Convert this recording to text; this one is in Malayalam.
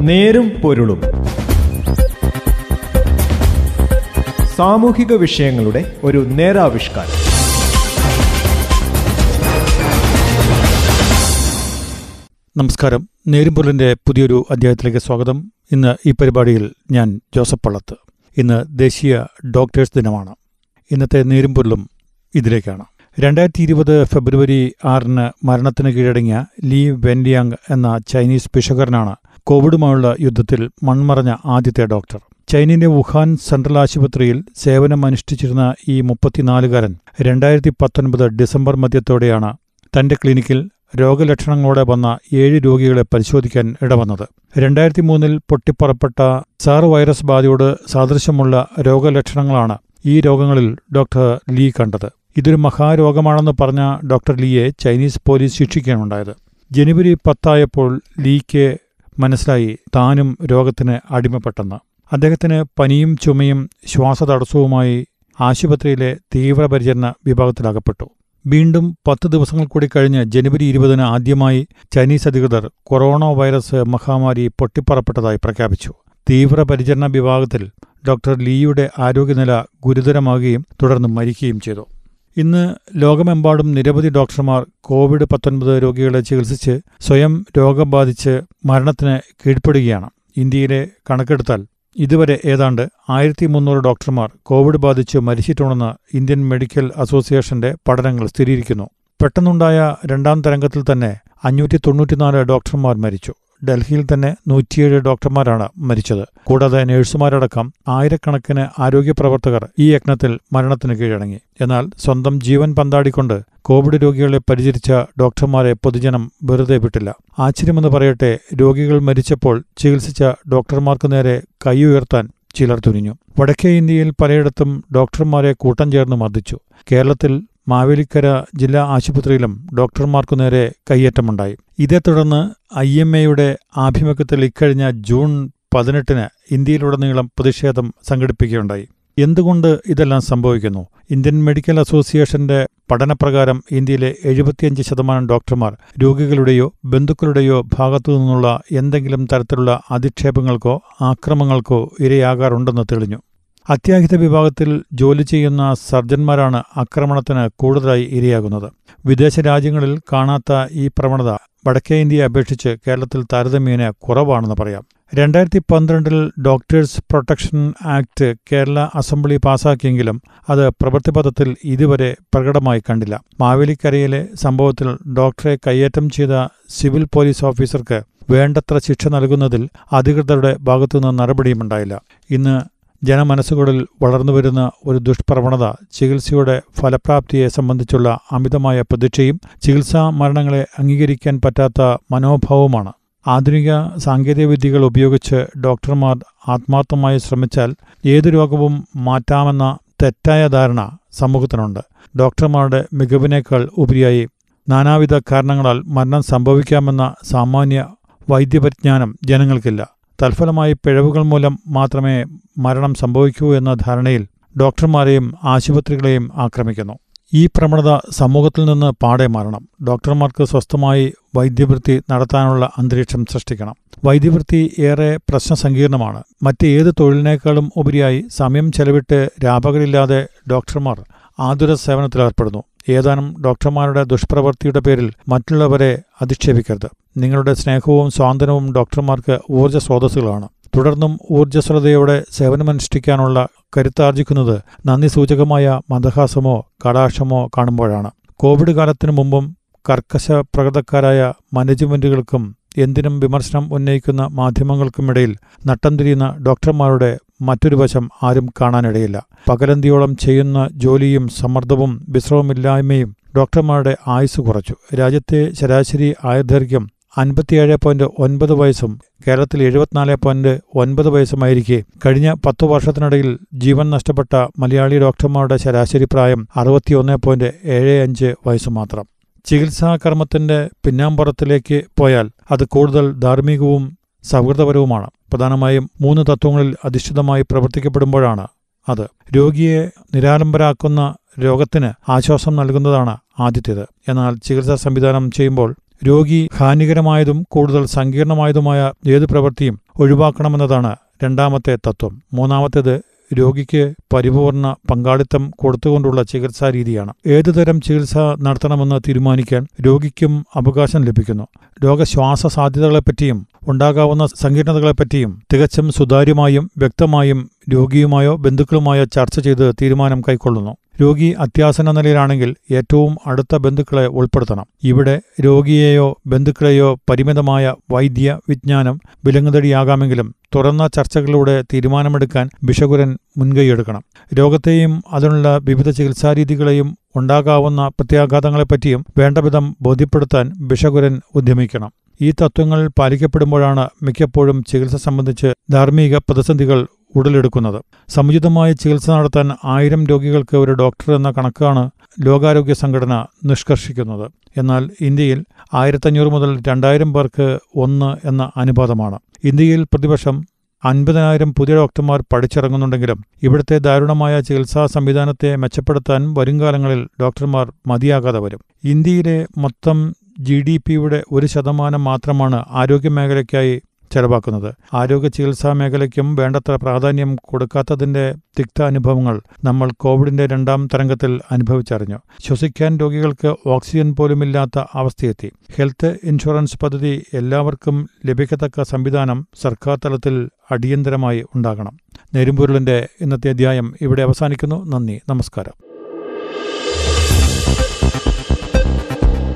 നേരും പൊരുളും. സാമൂഹിക വിഷയങ്ങളുടെ ഒരു നേരാവിഷ്കാരം. നമസ്കാരം. നേരും നേരുംപൊരുളിന്റെ പുതിയൊരു അധ്യായത്തിലേക്ക് സ്വാഗതം. ഇന്ന് ഈ പരിപാടിയിൽ ഞാൻ ജോസഫ് പള്ളത്ത്. ഇന്ന് ദേശീയ ഡോക്ടേഴ്സ് ദിനമാണ്. ഇന്നത്തെ നേരും നേരുംപൊരുളും ഇതിലേക്കാണ്. രണ്ടായിരത്തി ഇരുപത് ഫെബ്രുവരി ആറിന് മരണത്തിന് കീഴടങ്ങിയ ലീ വെൻലിയാങ് എന്ന ചൈനീസ് ഭിഷകരനാണ് കോവിഡുമായുള്ള യുദ്ധത്തിൽ മൺമറഞ്ഞ ആദ്യത്തെ ഡോക്ടർ. ചൈനയിലെ വുഹാൻ സെൻട്രൽ ആശുപത്രിയിൽ സേവനം അനുഷ്ഠിച്ചിരുന്ന ഈ മുപ്പത്തിനാലുകാരൻ രണ്ടായിരത്തി പത്തൊൻപത് ഡിസംബർ മധ്യത്തോടെയാണ് തന്റെ ക്ലിനിക്കിൽ രോഗലക്ഷണങ്ങളോടെ വന്ന ഏഴ് രോഗികളെ പരിശോധിക്കാൻ ഇടവന്നത്. രണ്ടായിരത്തി മൂന്നിൽ പൊട്ടിപ്പുറപ്പെട്ട സാർ വൈറസ് ബാധയോട് സാദൃശ്യമുള്ള രോഗലക്ഷണങ്ങളാണ് ഈ രോഗങ്ങളിൽ ഡോക്ടർ ലീ കണ്ടത്. ഇതൊരു മഹാരോഗമാണെന്ന് പറഞ്ഞ ഡോക്ടർ ലീയെ ചൈനീസ് പോലീസ് ശിക്ഷിക്കാനുണ്ടായത് ജനുവരി പത്തായപ്പോൾ ലീക്ക് മനസ്സിലായി താനും രോഗത്തിന് അടിമപ്പെട്ടെന്ന്. അദ്ദേഹത്തിന് പനിയും ചുമയും ശ്വാസതടസ്സവുമായി ആശുപത്രിയിലെ തീവ്രപരിചരണ വിഭാഗത്തിലകപ്പെട്ടു വീണ്ടും പത്ത് ദിവസങ്ങൾ കൂടി കഴിഞ്ഞ് ജനുവരി ഇരുപതിന് ആദ്യമായി ചൈനീസ് അധികൃതർ കൊറോണ വൈറസ് മഹാമാരി പൊട്ടിപ്പറപ്പെട്ടതായി പ്രഖ്യാപിച്ചു. തീവ്രപരിചരണ വിഭാഗത്തിൽ ഡോക്ടർ ലീയുടെ ആരോഗ്യനില ഗുരുതരമാകുകയും തുടർന്ന് മരിക്കുകയും ചെയ്തു. ഇന്ന് ലോകമെമ്പാടും നിരവധി ഡോക്ടർമാർ കോവിഡ് പത്തൊൻപത് രോഗികളെ ചികിത്സിച്ച് സ്വയം രോഗം ബാധിച്ച് മരണത്തിന് കീഴ്പ്പെടുകയാണ്. ഇന്ത്യയിലെ കണക്കെടുത്താൽ ഇതുവരെ ഏതാണ്ട് ആയിരത്തി മുന്നൂറ് ഡോക്ടർമാർ കോവിഡ് ബാധിച്ച് മരിച്ചിട്ടുണ്ടെന്ന് ഇന്ത്യൻ മെഡിക്കൽ അസോസിയേഷന്റെ പഠനങ്ങൾ സ്ഥിരീകരിക്കുന്നു. പെട്ടെന്നുണ്ടായ രണ്ടാം തരംഗത്തിൽ തന്നെ അഞ്ഞൂറ്റി തൊണ്ണൂറ്റിനാല് ഡോക്ടർമാർ മരിച്ചു. ഡൽഹിയിൽ തന്നെ നൂറ്റിയേഴ് ഡോക്ടർമാരാണ് മരിച്ചത്. കൂടാതെ നഴ്സുമാരടക്കം ആയിരക്കണക്കിന് ആരോഗ്യ പ്രവർത്തകർ ഈ യജ്ഞത്തിൽ മരണത്തിന് കീഴടങ്ങി. എന്നാൽ സ്വന്തം ജീവൻ പന്താടിക്കൊണ്ട് കോവിഡ് രോഗികളെ പരിചരിച്ച ഡോക്ടർമാരെ പൊതുജനം വെറുതെ വിട്ടില്ല. ആശ്ചര്യമെന്ന് പറയട്ടെ രോഗികൾ മരിച്ചപ്പോൾ ചികിത്സിച്ച ഡോക്ടർമാർക്ക് നേരെ കൈയുയർത്താൻ ചിലർ തുനിഞ്ഞു. വടക്കേ ഇന്ത്യയിൽ പലയിടത്തും ഡോക്ടർമാരെ കൂട്ടം ചേർന്ന് മർദ്ദിച്ചു. കേരളത്തിൽ മാവേലിക്കര ജില്ലാ ആശുപത്രിയിലും ഡോക്ടർമാർക്കു നേരെ കയ്യേറ്റമുണ്ടായി. ഇതേ തുടർന്ന് ഐ എം എയുടെ ആഭിമുഖ്യത്തിൽ ഇക്കഴിഞ്ഞ ജൂൺ പതിനെട്ടിന് ഇന്ത്യയിലുടനീളം പ്രതിഷേധം സംഘടിപ്പിക്കുകയുണ്ടായി. എന്തുകൊണ്ട് ഇതെല്ലാം സംഭവിക്കുന്നു? ഇന്ത്യൻ മെഡിക്കൽ അസോസിയേഷന്റെ പഠനപ്രകാരം ഇന്ത്യയിലെ എഴുപത്തിയഞ്ച് ശതമാനം ഡോക്ടർമാർ രോഗികളുടെയോ ബന്ധുക്കളുടെയോ ഭാഗത്തു നിന്നുള്ള എന്തെങ്കിലും തരത്തിലുള്ള അധിക്ഷേപങ്ങൾക്കോ ആക്രമങ്ങൾക്കോ ഇരയാകാറുണ്ടെന്ന് തെളിഞ്ഞു. അത്യാഹിത വിഭാഗത്തിൽ ജോലി ചെയ്യുന്ന സർജന്മാരാണ് ആക്രമണത്തിന് കൂടുതലായി ഇരയാകുന്നത്. വിദേശ രാജ്യങ്ങളിൽ കാണാത്ത ഈ പ്രവണത വടക്കേ ഇന്ത്യയെ അപേക്ഷിച്ച് കേരളത്തിൽ താരതമ്യേന കുറവാണെന്ന് പറയാം. രണ്ടായിരത്തി പന്ത്രണ്ടിൽ doctors protection act Kerala assembly പാസാക്കിയെങ്കിലും അത് പ്രവൃത്തിപഥത്തിൽ ഇതുവരെ പ്രകടമായി കണ്ടില്ല. മാവേലിക്കരയിലെ സംഭവത്തിൽ ഡോക്ടറെ കയ്യേറ്റം ചെയ്ത സിവിൽ പോലീസ് ഓഫീസർക്ക് വേണ്ടത്ര ശിക്ഷ നൽകുന്നതിൽ അധികൃതരുടെ ഭാഗത്തുനിന്ന് നടപടിയുമുണ്ടായില്ല. ഇന്ന് ജനമനസ്സുകളിൽ വളർന്നുവരുന്ന ഒരു ദുഷ്പ്രവണത ചികിത്സയുടെ ഫലപ്രാപ്തിയെ സംബന്ധിച്ചുള്ള അമിതമായ പ്രതീക്ഷയും ചികിത്സാ മരണങ്ങളെ അംഗീകരിക്കാൻ പറ്റാത്ത മനോഭാവവുമാണ്. ആധുനിക സാങ്കേതികവിദ്യകൾ ഉപയോഗിച്ച് ഡോക്ടർമാർ ആത്മാർത്ഥമായി ശ്രമിച്ചാൽ ഏതു രോഗവും മാറ്റാമെന്ന തെറ്റായ ധാരണ സമൂഹത്തിനുണ്ട്. ഡോക്ടർമാരുടെ മികവിനേക്കാൾ ഉപരിയായി നാനാവിധ കാരണങ്ങളാൽ മരണം സംഭവിക്കാമെന്ന സാമാന്യ വൈദ്യപരിജ്ഞാനം ജനങ്ങൾക്കില്ല. തൽഫലമായി പിഴവുകൾ മൂലം മാത്രമേ മരണം സംഭവിക്കൂ എന്ന ധാരണയിൽ ഡോക്ടർമാരെയും ആശുപത്രികളെയും ആക്രമിക്കുന്നു. ഈ പ്രവണത സമൂഹത്തിൽ നിന്ന് പാടെ മാറണം. ഡോക്ടർമാർക്ക് സ്വസ്ഥമായി വൈദ്യവൃത്തി നടത്താനുള്ള അന്തരീക്ഷം സൃഷ്ടിക്കണം. വൈദ്യവൃത്തി ഏറെ പ്രശ്ന സങ്കീർണമാണ് മറ്റേത് തൊഴിലിനേക്കാളും ഉപരിയായി സമയം ചെലവിട്ട് രാപകലില്ലാതെ ഡോക്ടർമാർ ആതുര സേവനത്തിലേർപ്പെടുന്നു ഏതാനും ഡോക്ടർമാരുടെ ദുഷ്പ്രവൃത്തിയുടെ പേരിൽ മറ്റുള്ളവരെ അധിക്ഷേപിക്കരുത്. നിങ്ങളുടെ സ്നേഹവും സ്വാന്തനവും ഡോക്ടർമാർക്ക് ഊർജ സ്രോതസ്സുകളാണ് തുടർന്നും ഊർജസ്വലതയോടെ സേവനമനുഷ്ഠിക്കാനുള്ള കരുത്താർജിക്കുന്നത് നന്ദി സൂചകമായ മന്ദഹാസമോ കടാക്ഷമോ കാണുമ്പോഴാണ്. കോവിഡ് കാലത്തിനു മുമ്പും കർക്കശ പ്രകൃതക്കാരായ മാനേജ്മെന്റുകൾക്കും എന്തിനും വിമർശനം ഉന്നയിക്കുന്ന മാധ്യമങ്ങൾക്കുമിടയിൽ നട്ടം തിരിയുന്ന ഡോക്ടർമാരുടെ മറ്റൊരു വശം ആരും കാണാനിടയില്ല. പകലന്തിയോളം ചെയ്യുന്ന ജോലിയും സമ്മർദ്ദവും വിശ്രമമില്ലായ്മയും ഡോക്ടർമാരുടെ ആയുസ് കുറച്ചു. രാജ്യത്തെ ശരാശരി ആയുർദൈർഘ്യം അൻപത്തിയേഴ് പോയിന്റ് ഒൻപത് വയസ്സും കേരളത്തിൽ എഴുപത്തിനാല് പോയിന്റ് ഒൻപത് വയസ്സുമായിരിക്കെ. കഴിഞ്ഞ പത്തു വർഷത്തിനിടയിൽ ജീവൻ നഷ്ടപ്പെട്ട മലയാളി ഡോക്ടർമാരുടെ ശരാശരി പ്രായം അറുപത്തിയൊന്ന് പോയിന്റ് ഏഴ് അഞ്ച് വയസ്സ് മാത്രം. ചികിത്സാകർമ്മത്തിന്റെ പിന്നാമ്പുറത്തിലേക്ക് പോയാൽ അത് കൂടുതൽ ധാർമ്മികവും സൗഹൃദപരവുമാണ്. പ്രധാനമായും മൂന്ന് തത്വങ്ങളിൽ അധിഷ്ഠിതമായി പ്രവർത്തിക്കപ്പെടുമ്പോഴാണ് അത്. രോഗിയെ നിരാലംബരാക്കുന്ന രോഗത്തിന് ആശ്വാസം നൽകുന്നതാണ് ആദ്യത്തേത്. എന്നാൽ ചികിത്സാ സംവിധാനം ചെയ്യുമ്പോൾ രോഗി ഹാനികരമായതും കൂടുതൽ സങ്കീർണമായതുമായ ഏത് പ്രവൃത്തിയും ഒഴിവാക്കണമെന്നതാണ് രണ്ടാമത്തെ തത്വം. മൂന്നാമത്തേത് രോഗിക്ക് പരിപൂർണ പങ്കാളിത്തം കൊടുത്തുകൊണ്ടുള്ള ചികിത്സാ രീതിയാണ്. ഏതുതരം ചികിത്സ നടത്തണമെന്ന് തീരുമാനിക്കാൻ രോഗിക്കും അവകാശം ലഭിക്കുന്നു. രോഗശ്വാസ സാധ്യതകളെപ്പറ്റിയും ഉണ്ടാകാവുന്ന സങ്കീർണതകളെപ്പറ്റിയും തികച്ചും സുതാര്യമായും വ്യക്തമായും രോഗിയുമായോ ബന്ധുക്കളുമായോ ചർച്ച ചെയ്ത് തീരുമാനം കൈക്കൊള്ളുന്നു. രോഗി അത്യാസന്ന നിലയിലാണെങ്കിൽ ഏറ്റവും അടുത്ത ബന്ധുക്കളെ ഉൾപ്പെടുത്തണം. ഇവിടെ രോഗിയെയോ ബന്ധുക്കളെയോ പരിമിതമായ വൈദ്യ വിജ്ഞാനം വിലങ്ങുതടിയാകാമെങ്കിലും തുറന്ന ചർച്ചകളിലൂടെ തീരുമാനമെടുക്കാൻ ബിഷകുരൻ മുൻകൈയെടുക്കണം. രോഗത്തെയും അതിനുള്ള വിവിധ ചികിത്സാരീതികളെയും ഉണ്ടാകാവുന്ന പ്രത്യാഘാതങ്ങളെപ്പറ്റിയും വേണ്ടവിധം ബോധ്യപ്പെടുത്താൻ ബിഷകുരൻ ഉദ്യമിക്കണം. ഈ തത്വങ്ങൾ പാലിക്കപ്പെടുമ്പോഴാണ് മിക്കപ്പോഴും ചികിത്സ സംബന്ധിച്ച് ധാർമ്മിക പ്രതിസന്ധികൾ ഉടലെടുക്കുന്നത്. സമുചിതമായ ചികിത്സ നടത്താൻ ആയിരം രോഗികൾക്ക് ഒരു ഡോക്ടർ എന്ന കണക്കാണ് ലോകാരോഗ്യ സംഘടന നിഷ്കർഷിക്കുന്നത്. എന്നാൽ ഇന്ത്യയിൽ ആയിരത്തഞ്ഞൂറ് മുതൽ രണ്ടായിരം പേർക്ക് ഒന്ന് എന്ന അനുപാതമാണ്. ഇന്ത്യയിൽ പ്രതിവർഷം അൻപതിനായിരം പുതിയ ഡോക്ടർമാർ പഠിച്ചിറങ്ങുന്നുണ്ടെങ്കിലും ഇവിടുത്തെ ദാരുണമായ ചികിത്സാ സംവിധാനത്തെ മെച്ചപ്പെടുത്താൻ വരുംകാലങ്ങളിൽ ഡോക്ടർമാർ മതിയാകാതെ വരും. ഇന്ത്യയിലെ മൊത്തം ജി ഡി പിയുടെ ഒരു ശതമാനം മാത്രമാണ് ആരോഗ്യമേഖലയ്ക്കായി ചെലവാക്കുന്നത്. ആരോഗ്യ ചികിത്സാ മേഖലയ്ക്കും വേണ്ടത്ര പ്രാധാന്യം കൊടുക്കാത്തതിന്റെ തിക്ത അനുഭവങ്ങൾ നമ്മൾ കോവിഡിന്റെ രണ്ടാം തരംഗത്തിൽ അനുഭവിച്ചറിഞ്ഞു. ശ്വസിക്കാൻ രോഗികൾക്ക് ഓക്സിജൻ പോലുമില്ലാത്ത അവസ്ഥയെത്തി. ഹെൽത്ത് ഇൻഷുറൻസ് പദ്ധതി എല്ലാവർക്കും ലഭിക്കത്തക്ക സംവിധാനം സർക്കാർ തലത്തിൽ അടിയന്തരമായി ഉണ്ടാകണം. നേരുംപൊരുളിന്റെ ഇന്നത്തെ അധ്യായം ഇവിടെ അവസാനിക്കുന്നു. നന്ദി. നമസ്കാരം.